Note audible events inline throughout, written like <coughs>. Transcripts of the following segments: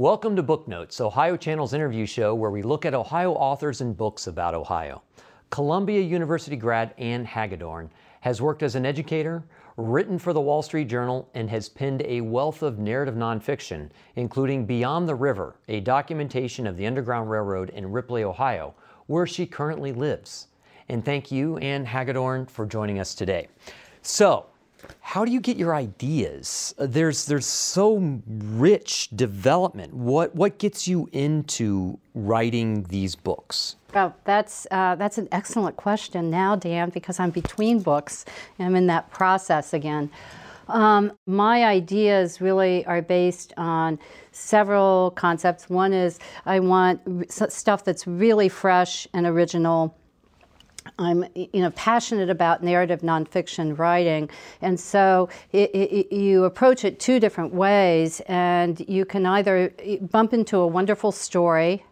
Welcome to Book Notes, Ohio Channel's interview show where we look at Ohio authors and books about Ohio. Columbia University grad Ann Hagedorn has worked as an educator, written for the Wall Street Journal, and has penned a wealth of narrative nonfiction, including Beyond the River, a documentation of the Underground Railroad in Ripley, Ohio, where she currently lives. And thank you, Ann Hagedorn, for joining us today. So, how do you get your ideas? Uh, there's there's so rich development. What what gets you into writing these books? Oh, that's uh, that's an excellent question now, Dan, because I'm between books. I'm in that process again. Um, my ideas really are based on several concepts. One is I want stuff that's really fresh and original I'm you know passionate about narrative nonfiction writing, and so it, it, you approach it two different ways, and you can either bump into a wonderful story,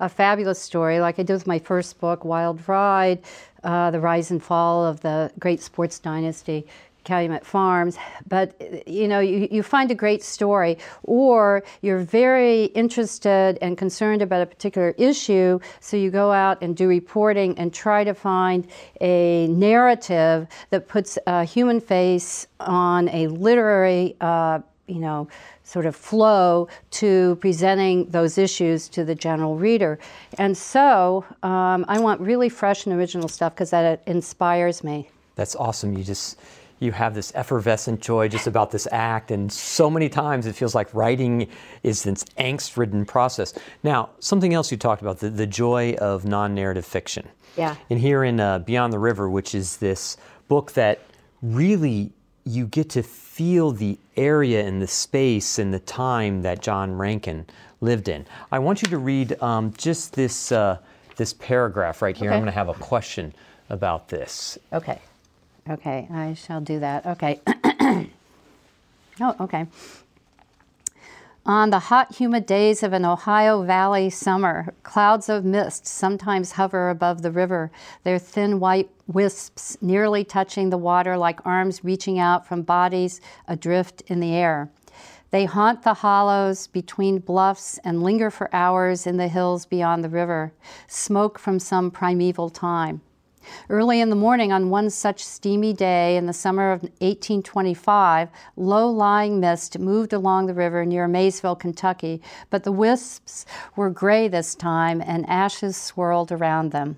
a fabulous story, like I did with my first book, Wild Ride, uh, the rise and fall of the great sports dynasty, Calumet Farms, but you know, you, you find a great story, or you're very interested and concerned about a particular issue, so you go out and do reporting and try to find a narrative that puts a human face on a literary, uh, you know, sort of flow to presenting those issues to the general reader. And so um, I want really fresh and original stuff because that inspires me. That's awesome. You just you have this effervescent joy just about this act, and so many times it feels like writing is this angst ridden process. Now, something else you talked about the, the joy of non narrative fiction. Yeah. And here in uh, Beyond the River, which is this book that really you get to feel the area and the space and the time that John Rankin lived in. I want you to read um, just this, uh, this paragraph right here. Okay. I'm going to have a question about this. Okay. Okay, I shall do that. Okay. <coughs> oh, okay. On the hot, humid days of an Ohio Valley summer, clouds of mist sometimes hover above the river, their thin white wisps nearly touching the water like arms reaching out from bodies adrift in the air. They haunt the hollows between bluffs and linger for hours in the hills beyond the river, smoke from some primeval time. Early in the morning on one such steamy day in the summer of 1825, low lying mist moved along the river near Maysville, Kentucky, but the wisps were gray this time and ashes swirled around them.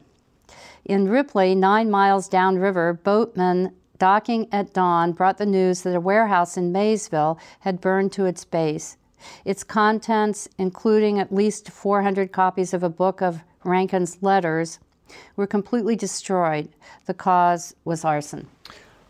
In Ripley, nine miles downriver, boatmen docking at dawn brought the news that a warehouse in Maysville had burned to its base. Its contents, including at least 400 copies of a book of Rankin's letters, were completely destroyed. The cause was arson.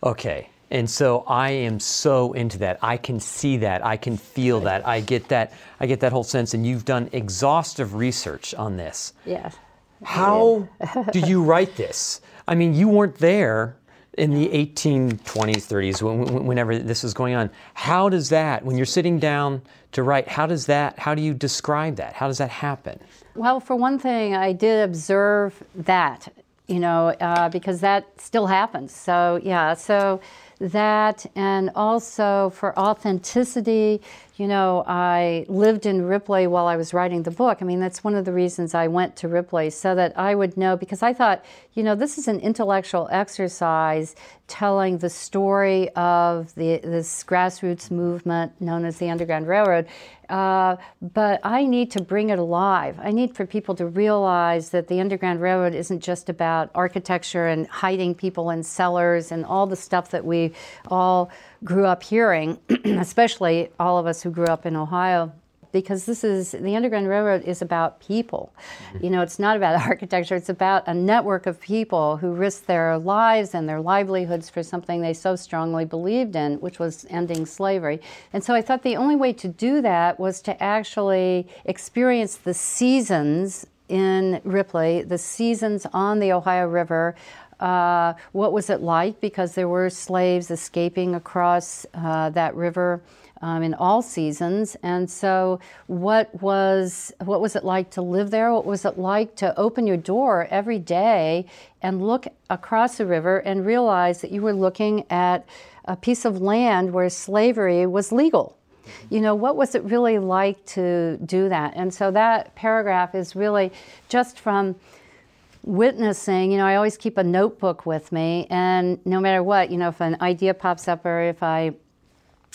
Okay. And so I am so into that. I can see that. I can feel that. I get that. I get that whole sense. And you've done exhaustive research on this. Yes. How <laughs> do you write this? I mean, you weren't there in the 1820s, 30s, whenever this was going on. How does that, when you're sitting down to write, how does that, how do you describe that? How does that happen? Well, for one thing, I did observe that, you know, uh, because that still happens. So, yeah, so that, and also for authenticity, you know, I lived in Ripley while I was writing the book. I mean, that's one of the reasons I went to Ripley so that I would know, because I thought, you know, this is an intellectual exercise telling the story of the, this grassroots movement known as the Underground Railroad. Uh, but I need to bring it alive. I need for people to realize that the Underground Railroad isn't just about architecture and hiding people in cellars and all the stuff that we all grew up hearing, <clears throat> especially all of us who grew up in Ohio because this is the Underground Railroad is about people. Mm-hmm. You know, it's not about <laughs> architecture, it's about a network of people who risked their lives and their livelihoods for something they so strongly believed in, which was ending slavery. And so I thought the only way to do that was to actually experience the seasons in Ripley, the seasons on the Ohio River uh, what was it like because there were slaves escaping across uh, that river um, in all seasons. And so, what was what was it like to live there? What was it like to open your door every day and look across the river and realize that you were looking at a piece of land where slavery was legal? You know, what was it really like to do that? And so that paragraph is really just from witnessing, you know, I always keep a notebook with me, and no matter what, you know, if an idea pops up or if I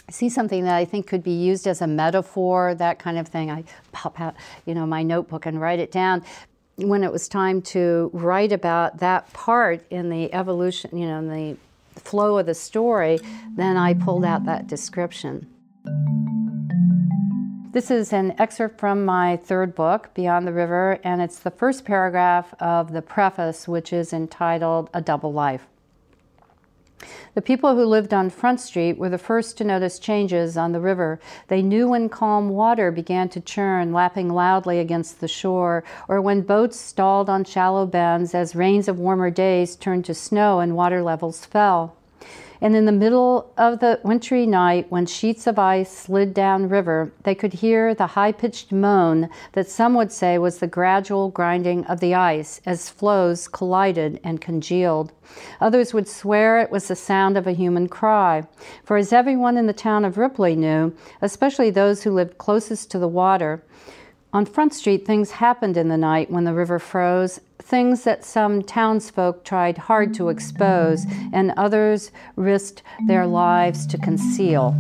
see something that I think could be used as a metaphor, that kind of thing, I pop out, you know, my notebook and write it down. When it was time to write about that part in the evolution, you know, in the flow of the story, then I pulled out that description. This is an excerpt from my third book, Beyond the River, and it's the first paragraph of the preface, which is entitled A Double Life. The people who lived on Front Street were the first to notice changes on the river. They knew when calm water began to churn, lapping loudly against the shore, or when boats stalled on shallow bends as rains of warmer days turned to snow and water levels fell. And in the middle of the wintry night, when sheets of ice slid down river, they could hear the high pitched moan that some would say was the gradual grinding of the ice as floes collided and congealed. Others would swear it was the sound of a human cry. For as everyone in the town of Ripley knew, especially those who lived closest to the water, on Front Street, things happened in the night when the river froze, things that some townsfolk tried hard to expose and others risked their lives to conceal.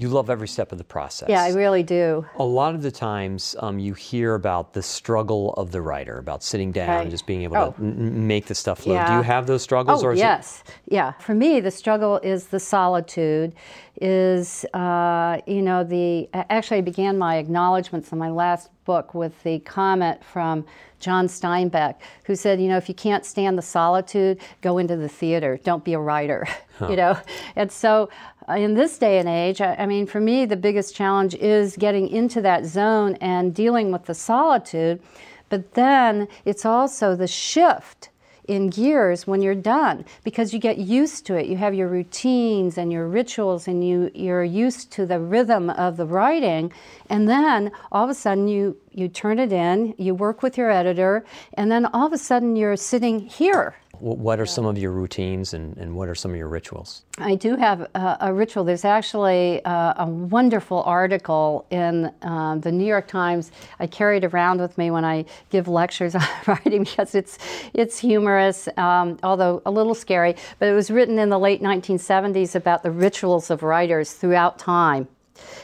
You love every step of the process. Yeah, I really do. A lot of the times um, you hear about the struggle of the writer, about sitting down Right. and just being able Oh. to make the stuff flow. Do you have those struggles? Oh, yes. Yeah. For me, the struggle is the solitude, is, uh, you know, the. Actually, I began my acknowledgments in my last book with the comment from John Steinbeck, who said, you know, if you can't stand the solitude, go into the theater. Don't be a writer, <laughs> you know? And so, in this day and age, I, I mean, for me, the biggest challenge is getting into that zone and dealing with the solitude. But then it's also the shift in gears when you're done because you get used to it. You have your routines and your rituals, and you you're used to the rhythm of the writing. And then all of a sudden, you you turn it in, you work with your editor, and then all of a sudden, you're sitting here. Wh- What are some of your routines and, and what are some of your rituals? I do have a, a ritual. There's actually uh, a wonderful article in um, the New York Times. I carry it around with me when I give lectures <laughs> on writing because it's it's humorous, um, although a little scary. But it was written in the late 1970s about the rituals of writers throughout time.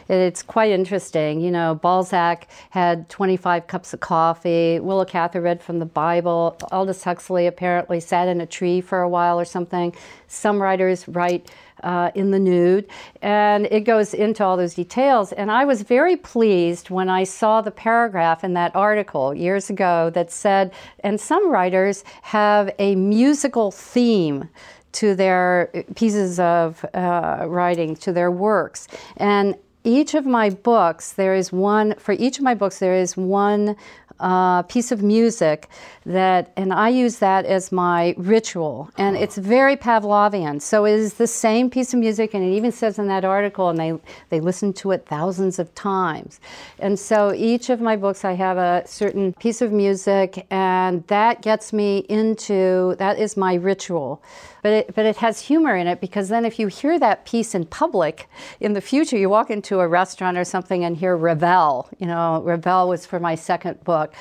It's quite interesting. You know, Balzac had 25 cups of coffee. Willa Cather read from the Bible. Aldous Huxley apparently sat in a tree for a while or something. Some writers write uh, in the nude, and it goes into all those details. And I was very pleased when I saw the paragraph in that article years ago that said, and some writers have a musical theme to their pieces of uh, writing, to their works. And each of my books, there is one, for each of my books, there is one uh, piece of music that, and I use that as my ritual. And it's very Pavlovian. So it is the same piece of music, and it even says in that article, and they, they listen to it thousands of times. And so each of my books, I have a certain piece of music, and that gets me into, that is my ritual. But it, but it has humor in it because then if you hear that piece in public in the future, you walk into a restaurant or something and hear Ravel. You know, Ravel was for my second book.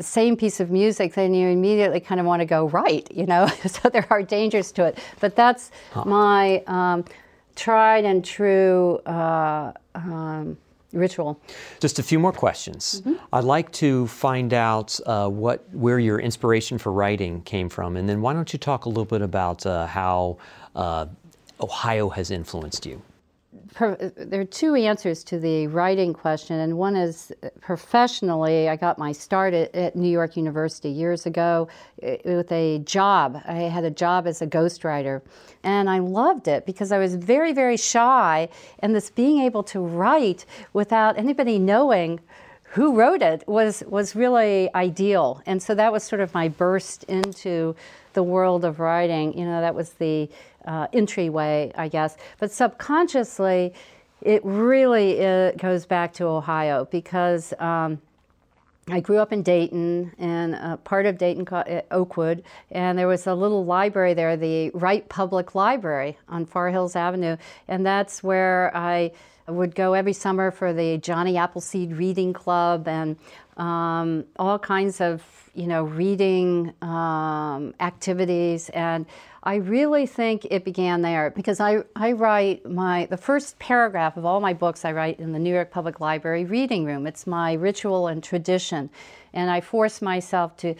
Same piece of music, then you immediately kind of want to go right, you know? <laughs> so there are dangers to it. But that's my um, tried and true uh, um, ritual. Just a few more questions. Mm-hmm. I'd like to find out uh, what where your inspiration for writing came from, and then why don't you talk a little bit about uh, how uh, Ohio has influenced you? There are two answers to the writing question, and one is uh, professionally. I got my start at, at New York University years ago uh, with a job. I had a job as a ghostwriter, and I loved it because I was very, very shy, and this being able to write without anybody knowing who wrote it was was really ideal, and so that was sort of my burst into the world of writing. You know, that was the uh, entryway, I guess. But subconsciously, it really goes back to Ohio because. Um, I grew up in Dayton and uh, part of Dayton uh, Oakwood, and there was a little library there, the Wright Public Library on Far Hills Avenue, and that's where I would go every summer for the Johnny Appleseed Reading Club and um, all kinds of you know reading um, activities and I really think it began there because I, I write my the first paragraph of all my books I write in the New York Public Library reading room. It's my ritual and tradition, and I force myself to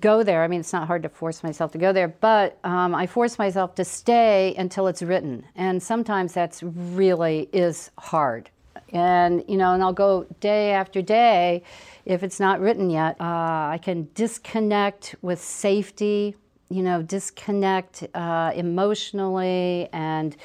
go there. I mean, it's not hard to force myself to go there, but um, I force myself to stay until it's written, and sometimes that's really is hard. And you know, and I'll go day after day if it's not written yet. Uh, I can disconnect with safety you know, disconnect uh, emotionally and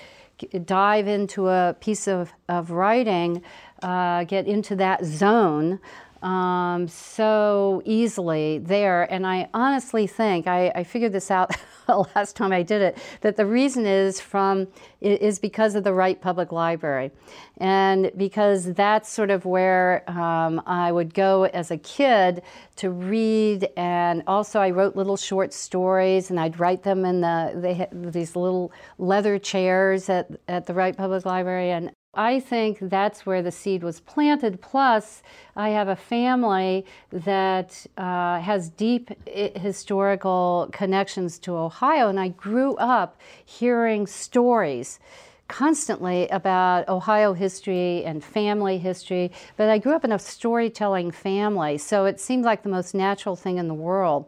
dive into a piece of, of writing, uh, get into that zone um, so easily there. And I honestly think, I, I figured this out <laughs> last time I did it, that the reason is from is because of the Wright Public Library. And because that's sort of where um, I would go as a kid to read. And also I wrote little short stories and I'd write them in the, they had these little leather chairs at, at the Wright Public Library. And I think that's where the seed was planted. Plus, I have a family that uh, has deep historical connections to Ohio, and I grew up hearing stories constantly about Ohio history and family history, but I grew up in a storytelling family, so it seemed like the most natural thing in the world.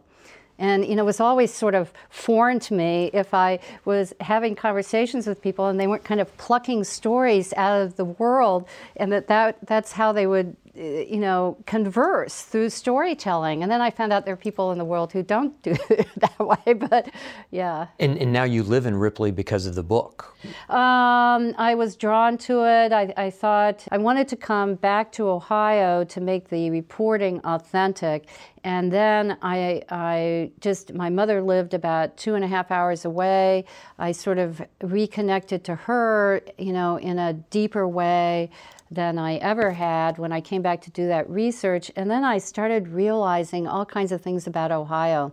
And you know, it was always sort of foreign to me if I was having conversations with people and they weren't kind of plucking stories out of the world, and that, that that's how they would you know, converse through storytelling. And then I found out there are people in the world who don't do <laughs> it that way, but yeah. And, and now you live in Ripley because of the book. Um, I was drawn to it. I, I thought I wanted to come back to Ohio to make the reporting authentic. And then I, I just, my mother lived about two and a half hours away. I sort of reconnected to her, you know, in a deeper way than I ever had when I came back to do that research. And then I started realizing all kinds of things about Ohio.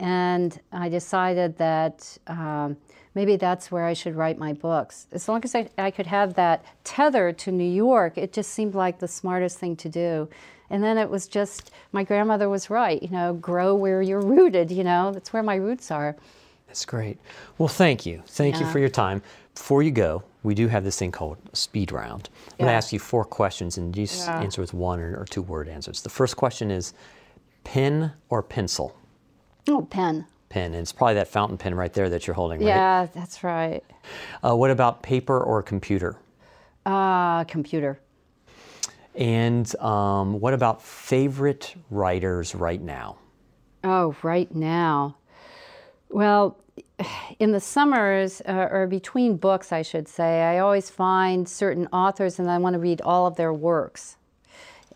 And I decided that um, maybe that's where I should write my books. As long as I, I could have that tether to New York, it just seemed like the smartest thing to do. And then it was just, my grandmother was right, you know, grow where you're rooted, you know, that's where my roots are. That's great. Well, thank you. Thank yeah. you for your time. Before you go, we do have this thing called speed round. I'm yeah. going to ask you four questions and you yeah. answer with one or, or two word answers. The first question is pen or pencil? Oh, pen. Pen. And it's probably that fountain pen right there that you're holding, right? Yeah, that's right. Uh, what about paper or computer? Uh, computer. And um, what about favorite writers right now? Oh, right now. Well, in the summers, uh, or between books, I should say, I always find certain authors and I want to read all of their works.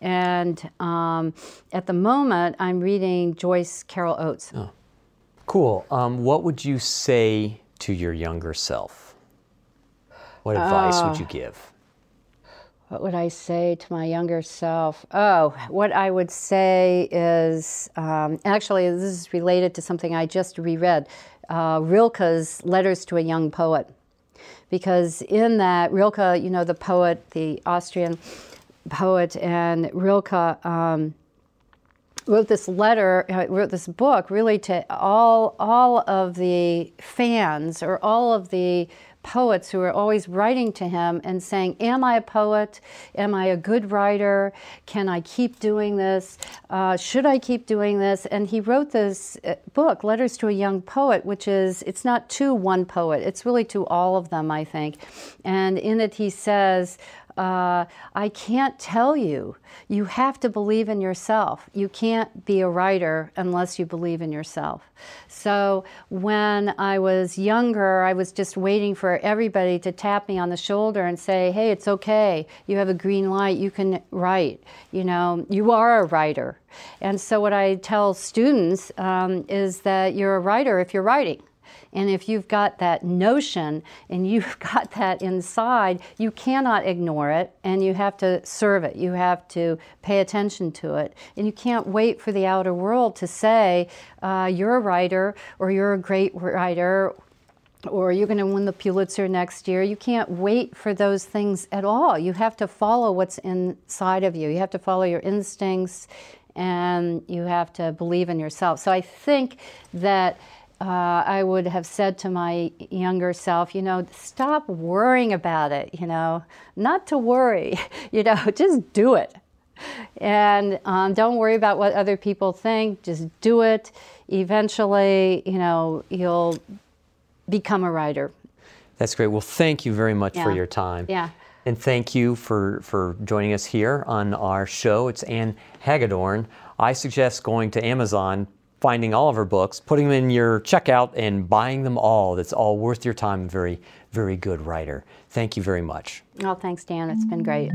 And um, at the moment, I'm reading Joyce Carol Oates. Oh. Cool. Um, what would you say to your younger self? What advice uh, would you give? What would I say to my younger self? Oh, what I would say is um, actually, this is related to something I just reread uh, Rilke's Letters to a Young Poet. Because in that, Rilke, you know, the poet, the Austrian poet, and Rilke um, wrote this letter, uh, wrote this book really to all, all of the fans or all of the poets who were always writing to him and saying, Am I a poet? Am I a good writer? Can I keep doing this? Uh, should I keep doing this? And he wrote this uh, book, Letters to a Young Poet, which is, it's not to one poet, it's really to all of them, I think. And in it, he says, uh, I can't tell you. You have to believe in yourself. You can't be a writer unless you believe in yourself. So when I was younger, I was just waiting for everybody to tap me on the shoulder and say, hey, it's okay. You have a green light. You can write. You know, you are a writer. And so what I tell students um, is that you're a writer if you're writing. And if you've got that notion and you've <laughs> got that inside, you cannot ignore it and you have to serve it. You have to pay attention to it. And you can't wait for the outer world to say, uh, you're a writer or you're a great writer or you're going to win the Pulitzer next year. You can't wait for those things at all. You have to follow what's inside of you. You have to follow your instincts and you have to believe in yourself. So I think that uh, I would have said to my younger self, you know, stop worrying about it, you know, not to worry, <laughs> you know, <laughs> just do it. And um, don't worry about what other people think, just do it. Eventually, you know, you'll become a writer. That's great. Well, thank you very much yeah. for your time. Yeah. And thank you for, for joining us here on our show. It's Ann Hagedorn. I suggest going to Amazon, finding all of her books, putting them in your checkout, and buying them all. That's all worth your time. Very, very good writer. Thank you very much. Oh, thanks, Dan. It's been great.